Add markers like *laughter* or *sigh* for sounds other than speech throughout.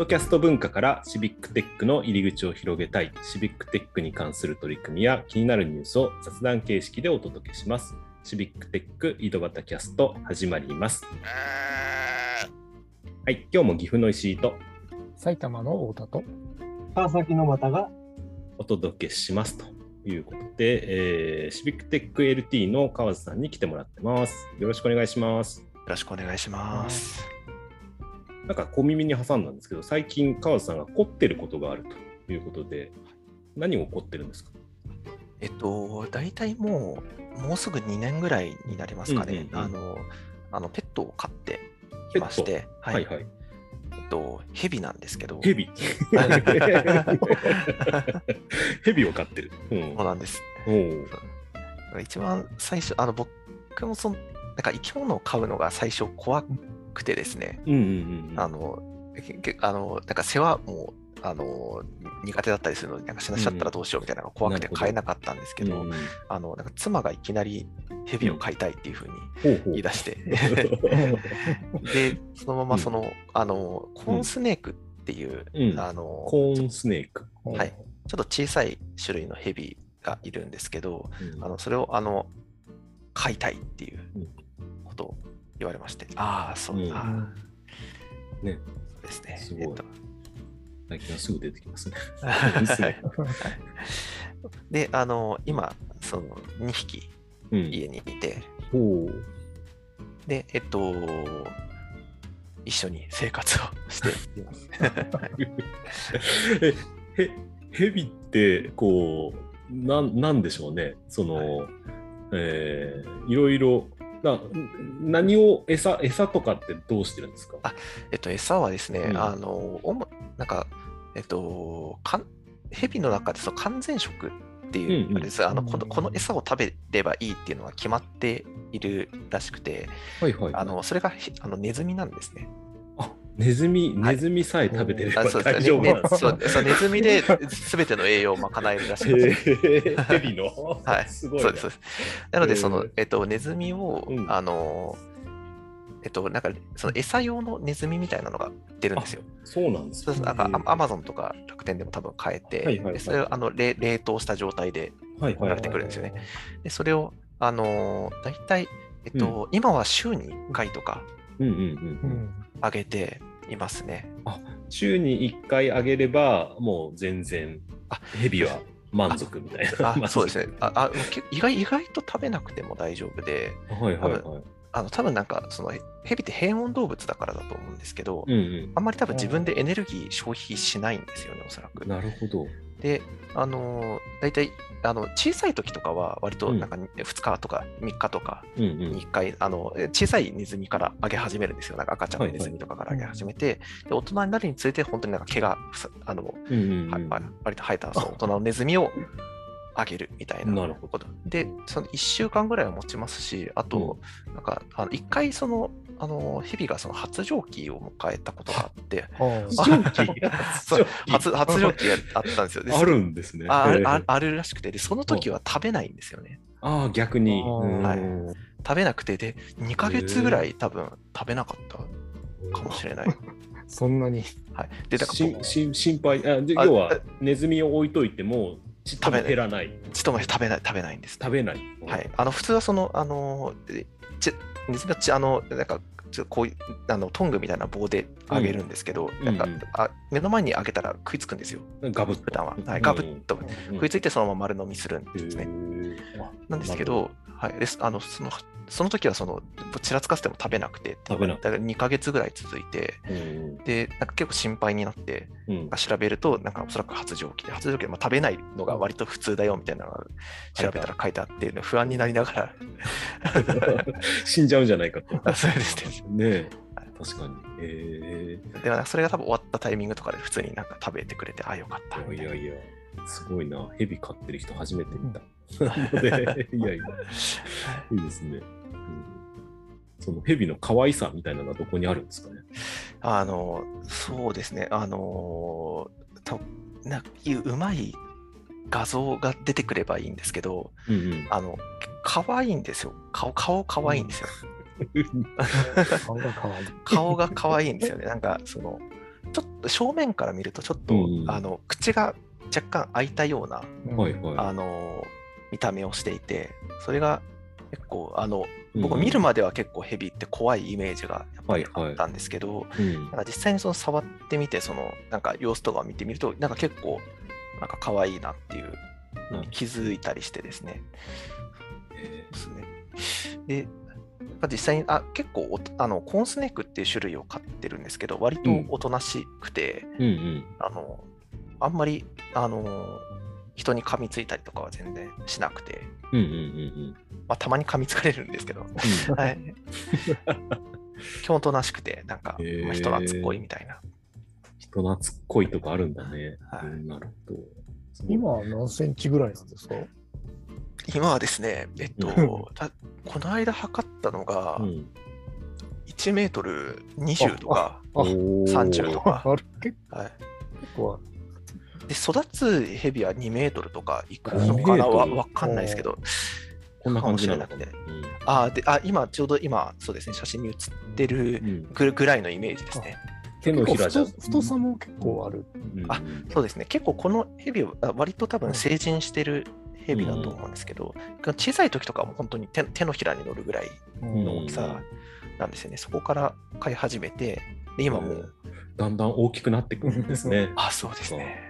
ドキャスト文化からシビックテックの入り口を広げたい、シビックテックに関する取り組みや気になるニュースを雑談形式でお届けします。シビックテック井戸端キャスト始まります。はい、今日も岐阜の石井と埼玉の太田と川崎の又がお届けしますということで、えーシビックテック LT の川津さんに来てもらってます。よろしくお願いします。よろしくお願いします。なんか小耳に挟んだんですけど、最近川津さんが凝ってることがあるということで、何を凝ってるんですか？えっと、大体もう、もうすぐ2年ぐらいになりますかね。うんうんうん。あの、あのペットを飼ってきまして、ははいはい。えっと、ヘビなんですけど、ヘビヘビを飼ってる。うん。そうなんです。一番最初、あの、僕もその、なんか生き物を飼うのが最初怖くてですね、うんうんうん。あの、あのなんか世話も、あの、苦手だったりするので、なんか死なしちゃったらどうしようみたいなのが怖くて飼えなかったんですけど、うんあの、なんか妻がいきなりヘビを飼いたいっていうふうに言い出して、*laughs* で、そのままその、あの、コーンスネークっていう、うん。あの、コーンスネーク。はい。ちょっと小さい種類のヘビがいるんですけど、うん。あのそれをあの飼いたいっていううんことを言われまして、ああ、そううんね、そうですね。すごいえっと最近はすぐ出てきますね。*laughs* で、あの、今、その2匹うん。家にいて、ほう。で、えっと、一緒に生活をしています。*laughs* え、へ、ヘビって、こう、なん、なんでしょうね。その、はえーいろいろ、な何を餌、餌とかってどうしてるんですか？あえっと、餌はですね、うん。あの、主なんか、えっと、かんヘビの中でその完全食っていう、うんうん。あのこのうん。この餌を食べればいいっていうのが決まっているらしくて、はいはい。あのそれがへあのネズミなんですね。あ、ネズミ、はい。ネズミさえ食べてればあそう大丈夫。なんですそうそうネズミで全ての栄養を賄えるらしいです。ヘビの？はい。*laughs* すごいな。そうです。なので、そのえっと、ネズミを、うん。あの、えっと、なんか、その餌用のネズミみたいなのが売ってるんですよ。そうなんですなんかアアマゾンとか楽天でも多分買えて、それをあの冷冷凍した状態ではいはい送られてくるんですよね。でそれを、あのー大体、えっと今は週に1回とかあげていますね。週に1回あげれば、もう全然あ、ヘビは満足みたいな。あ *laughs* 満足そうですねああけ意外。意外と食べなくても大丈夫で、はいはいはい。あの多分なんかそのヘビって平穏動物だからだと思うんですけど、うんうんあんまり多分自分でエネルギー消費しないんですよね、おそらく。なるほど。で、あのー大体あの小さい時とかは割となんか2日とか3日とかうんうんに1回、あのえ小さいネズミからあげ始めるんですよ。なんか赤ちゃんのネズミとかからあげ始めて、で大人になるにつれて本当になんか毛があの、うんうんうん割と生えたその大人のネズミをあげるみたいななるほど。こと。で、その1週間ぐらいは持ちますし、あと、なんかあの1回その、あのヘビがその発情期を迎えたことがあって、あ *laughs* 発情期？発発情期があったんですよ。であるんですね。ああるらしくてで、その時は食べないんですよね。あー、逆に。はい。食べなくて、で、2ヶ月ぐらい多分食べなかったかもしれない。*laughs* そんなに。はい、で、だから心配。あ要はあネズミを置いといてもちっとも減らない。ちとも食べない、食べないんです。食べない、はい。あの、普通はその、あの、えちネズミはち、あの、なんか、ちょこういうあのトングみたいな棒であげるんですけど、うん。なんか、うんうんあ目の前にあげたら食いつくんですよ、ガブッ普段は。はい、うん。ガブッと。うん。食いついてそのまま丸飲みするんですね。なんですけど、はい、ですあのそのその時はそのちらつかせても食べなくて、食べなくだから2ヶ月ぐらい続いて、うんで、なんか結構心配になって、うん。調べると、なんかおそらく発情期で、発情期でまあ食べないのが割と普通だよみたいなのが調べたら書いてあって、不安になりながら、*laughs* 死んじゃうんじゃないかと。あ *laughs* そうですね。ねえ。確かに。えでもそれが多分終わったタイミングとかで普通になんか食べてくれて、あ、よかったいな。いやいやすごいな。ヘビ飼ってる人初めて見た。なので *laughs* いやいや。い。いですね、うん。そのヘビの可愛さみたいなのはどこにあるんですかね？あの、そうですね、あの、たないううまい画像が出てくればいいんですけど、うんうん。あの、可愛いんですよ。顔、顔可愛いんですよ。顔が可愛い。顔が可愛いんですよね。なんか、その、ちょっと正面から見るとちょっと、うんあの口が若干開いたような、はいはあの見た目をしていてそれが結構あのい。僕見るままでは結構ヘビって怖いイメージがやっぱりあったんですけど、うんなんか実際にその触ってみてそのなんか様子とかを見てみるとなんか結構なんか可愛いなっていうのに気づいたりしてですね。えですねで実際にあ結構あのコーンスネークっていう種類を飼ってるんですけど割とおとなしくて、ーうんうん。あのあんまりあの人に噛みついたりとかは全然しなくて、うんうんうんまあ、たまに噛みつかれるんですけど、うん。*laughs* はい、基本おとなしくてなんか、まあ人懐っこいみたいな。人懐っこいとかあるんだね。はい。うんなるほど。今は何センチぐらいなんですか？今はですね、えっとこの間測ったのがうん、1メートル20とか、あおー30とか。結はい、構はで育つヘビは2メートルとかいくの2メかなートル？わわかんないですけど、こんな感じなのかなかもしあであ今ちょうど今、そうですね、写真に写ってるうん。うんぐぐらいのイメージですね。手のひらじゃ太太さも結構ある。うん。あそうですね、結構このヘビはあ割と多分成人してるヘビだと思うんですけど、小さい時とかはもう本当に手手のひらに乗るぐらいの大きさなんですよね。そこから飼い始めて、で今もう、だんだん大きくなってくるんですね。あ、そうですね。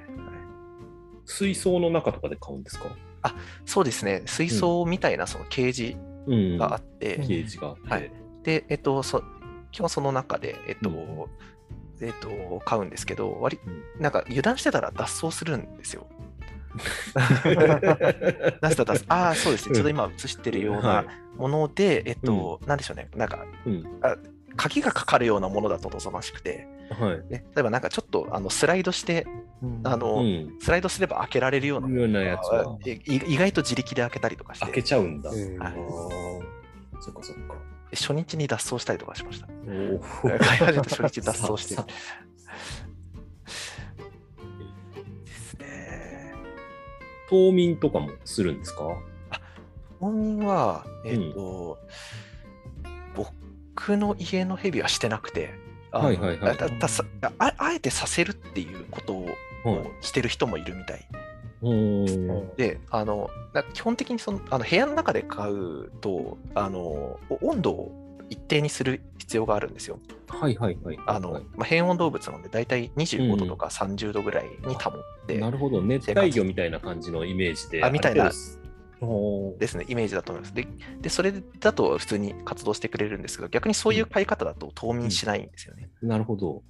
はい水槽の中とかで買うんですか？そうですね、水槽みたいなそのケージうん。があって、うんケージがあって。はい。で、えっと、そ基本その中で、えっと、うん。えっと、買うんですけど、割うん。なんか油断してたら脱走するんですよ。*laughs* 脱した脱ああ、そうですね、ちょうど今映してるようはない。もので、えっと、なんでしょうね、なんか、うん。あ鍵がかかるようなものだと望ましくて、はい。ね、例えばなんかちょっとあのスライドして、あの、うん。スライドすれば開けられるようなようなやつは意外と自力で開けたりとかして、開けちゃうんだ。えーはいああ、そっかそっか。初日に脱走したりとかしました。おお。飼い始めた初日脱走してさですね。冬眠とかもするんですか？本人は、えっ、と、僕の家のヘビはしてなくて、はいはいはいああえてさせるっていうことを、はいしてる人もいるみたい。で、あのだ基本的にそのあの部屋の中で飼うとあの、お温度を一定にする必要があるんですよ。はいはいはい。あのはいまあ、変温動物なので、だいたい25度とか30度ぐらいに保って、なるほど。熱帯魚みたいな感じのイメージで。あみたいなですね、イメージだと思います。で、でそれだと普通に活動してくれるんですけど、逆にそういう飼い方だと冬眠しないんですよね。なるほど。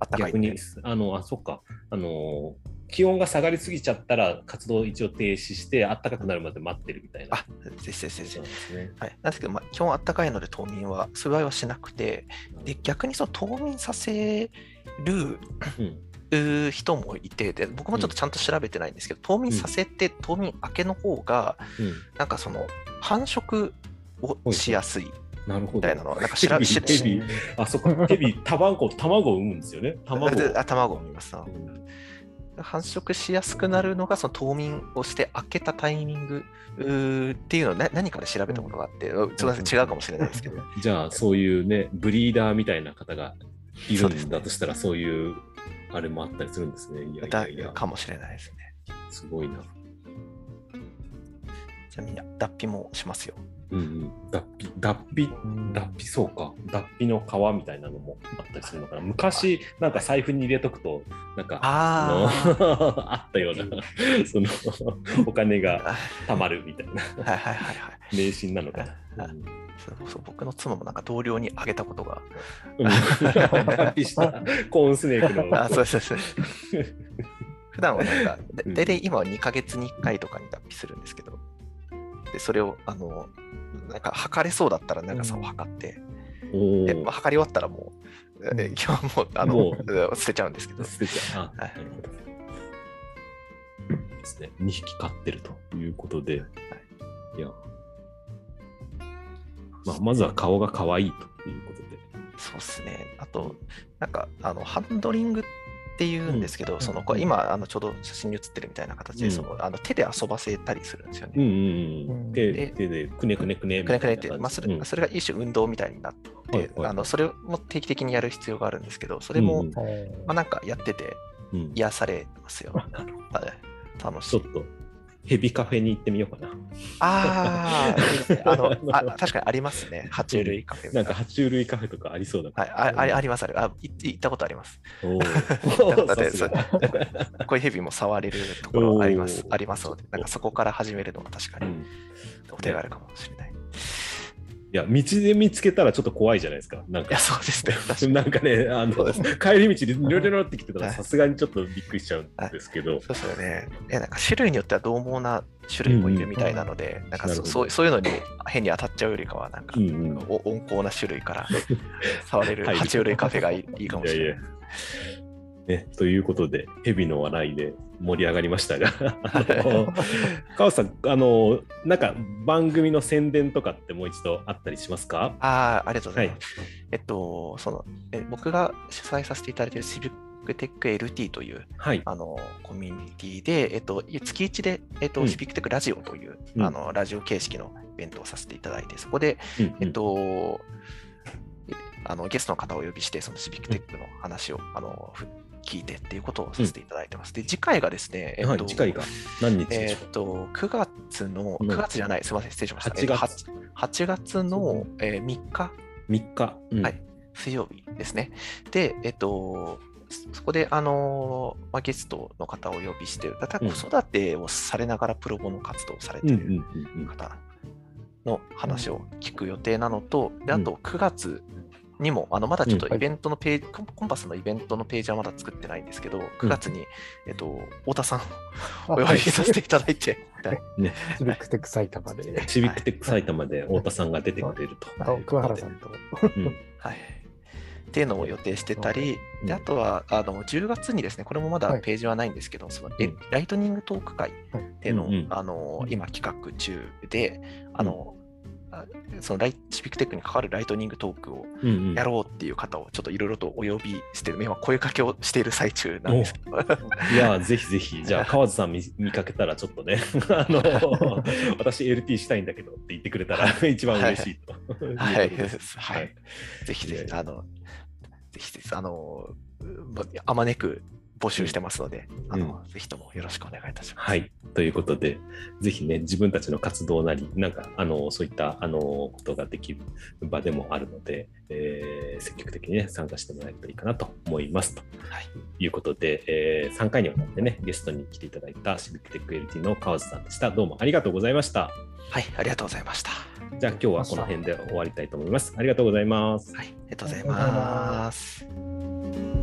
あったかい逆に、あの、あ、そっか。あの、気温が下がりすぎちゃったら活動を一応停止して、暖かくなるまで待ってるみたいな。あ、ですですですそうなんですね。はい、なんですけど、まあ、基本あったかいので冬眠は、そういう場合はしなくて、で逆にその冬眠させるうん。人もいてで、僕もちょっとちゃんと調べてないんですけど、冬眠させて、冬眠明けの方が、うん。なんかその繁殖をしやすいなるほど。みたいなのを、なんか調べヘビしヘビあ、そっか。ヘビ、卵、卵を産むんですよね。卵を。あ卵を見ます。うん繁殖しやすくなるのがその冬眠をして開けたタイミングうーっていうのをな何かで調べたことがあって、うんすみません違うかもしれないですけど、*laughs* じゃあ、そういうね、ブリーダーみたいな方がいるんだとしたら、そういう、あれもあったりするんですね。いやいだやいや、かもしれないですね。すごいな。ちなみに脱皮もしますよ。うんうん。脱皮、脱皮、脱皮そうか。脱皮の皮みたいなのもあったりするのかな。昔、なんか財布に入れとくと、なんか、あ *laughs* あったような、その、お金があ貯まるみたいな、はいはいはいはい。*laughs* 迷信なのかな。あそうそう僕の妻もなんか同僚にあげたことが。*laughs* コーンスネークの。あそうそうそう。*laughs* 普段はなんか、大体今は2ヶ月に1回とかに脱皮するんですけど、でそれを、あの、なんか測れそうだったら長さを測って、おーでまあ、測り終わったらもう、え今日はもうあのも *laughs* 捨てちゃうんですけど、捨てちゃう。あ、はないるほど。ですね。2匹飼ってるということで。いや。まあ、まずは顔が可愛いということで。そうですね。あと、なんか、あの、ハンドリングっていうんですけど、んその、これ今、あの、ちょうど写真に写ってるみたいな形で、うんその、あの手で遊ばせたりするんですよね。うんうんうん。手で手でくねくねくねみく。ねくねって、まあ、それうんそれが一種運動みたいになって、はいはいあのそれも定期的にやる必要があるんですけど、それも、うんまあ、なんかやっててうん癒されますよ。はい楽しいちょっ。とヘビカフェに行ってみようかな。ああの *laughs* あ、確かにありますね。爬虫類カフェ。なんか爬虫類カフェとかありそうだはい、ああありますあるあ。い行ったことあります。お。*laughs* こういうヘビも触れるところありますありますので、なんかそこから始めるのが確かにうんお手軽かもしれない。いや、道で見つけたらちょっと怖いじゃないですか。なんかいや、、そうですね。確かに *laughs* なんかね、あの帰り道でニョロニョロってきてたら、はいさすがにちょっとびっくりしちゃうんですけど、そうですよね。えなんか種類によっては獰猛な種類もいるみたいなので、なんかなるほどそそうそういうのに変に当たっちゃうよりかは、なんか、うんうんお温厚な種類から触れるはい爬虫類カフェがいいいいかもしれない。いやいやね、ということで、ヘビの笑いで盛り上がりましたが、川瀬さん、あの、なんか番組の宣伝とかってもう一度あったりしますか？ああ、ありがとうございます。えっと、そのえ僕が主催させていただいているシビックテック LT というはい。あのコミュニティで、えっと、い月1で、えっとうん。シビックテックラジオという、うん。あのラジオ形式のイベントをさせていただいて、そこで、うんうん。えっと、えあのゲストの方をお呼びして、そのシビックテックの話を、あのふ聞いてっていうことをさせていただいてます。で、次回がですね、えっとはい、次回が何日でえしょーっと、9月の、うん9月じゃない、すみません、失礼しました。8月えっと 8, 8月の、えー3日、う ?3 日。うんはい水曜日ですね。で、えっと、そそこで、あのーまあ、ゲストの方をお呼びして、だ子育てをされながらプロボの活動をされているうんうんうんうん方の話を聞く予定なのと、であうんと9月にも、あのまだちょっとうんイベントのページ、コンコンパスのイベントのページはまだ作ってないんですけど、9月に、えっと、太田さんをお呼びさせていただいて、はいシビックテック埼玉で、シビックテック埼玉で太田さんが出てくれると。あと桑原さんと。うん。はい。っていうのを予定してたり、うんであとはあの10月にですね、これもまだはい。ページはないんですけど、そのライトニングトーク会っていうのを、うんうんあの今企画中で、あのあそのライシビックテックに関わるライトニングトークをやろうっていう方をちょっといろいろとお呼びしてる、今声かけをしている最中なんですけど、*laughs* いや、ぜひぜひ、じゃあ、川津さん見見かけたら、ちょっとね、*laughs* あの、私 LT したいんだけどって言ってくれたら一番嬉しいと。はい。うことです。はい。ぜひぜひ、あの、ぜひぜひ、あの、まあまねく募集してますので、あの、ぜひともよろしくお願いいたします。はい。ということで、ぜひね、自分たちの活動なり、なんか、あの、そういった、あの、ことができる場でもあるので、えー積極的にね、参加してもらえるといいかなと思います。とはいいうことで、え3回にわたってね、ゲストに来ていただいたシビックテック LT の川津さんでした。どうもありがとうございました。はい、ありがとうございました。じゃあ、今日はこの辺で終わりたいと思います。ありがとうございます。はい、ありがとうございます。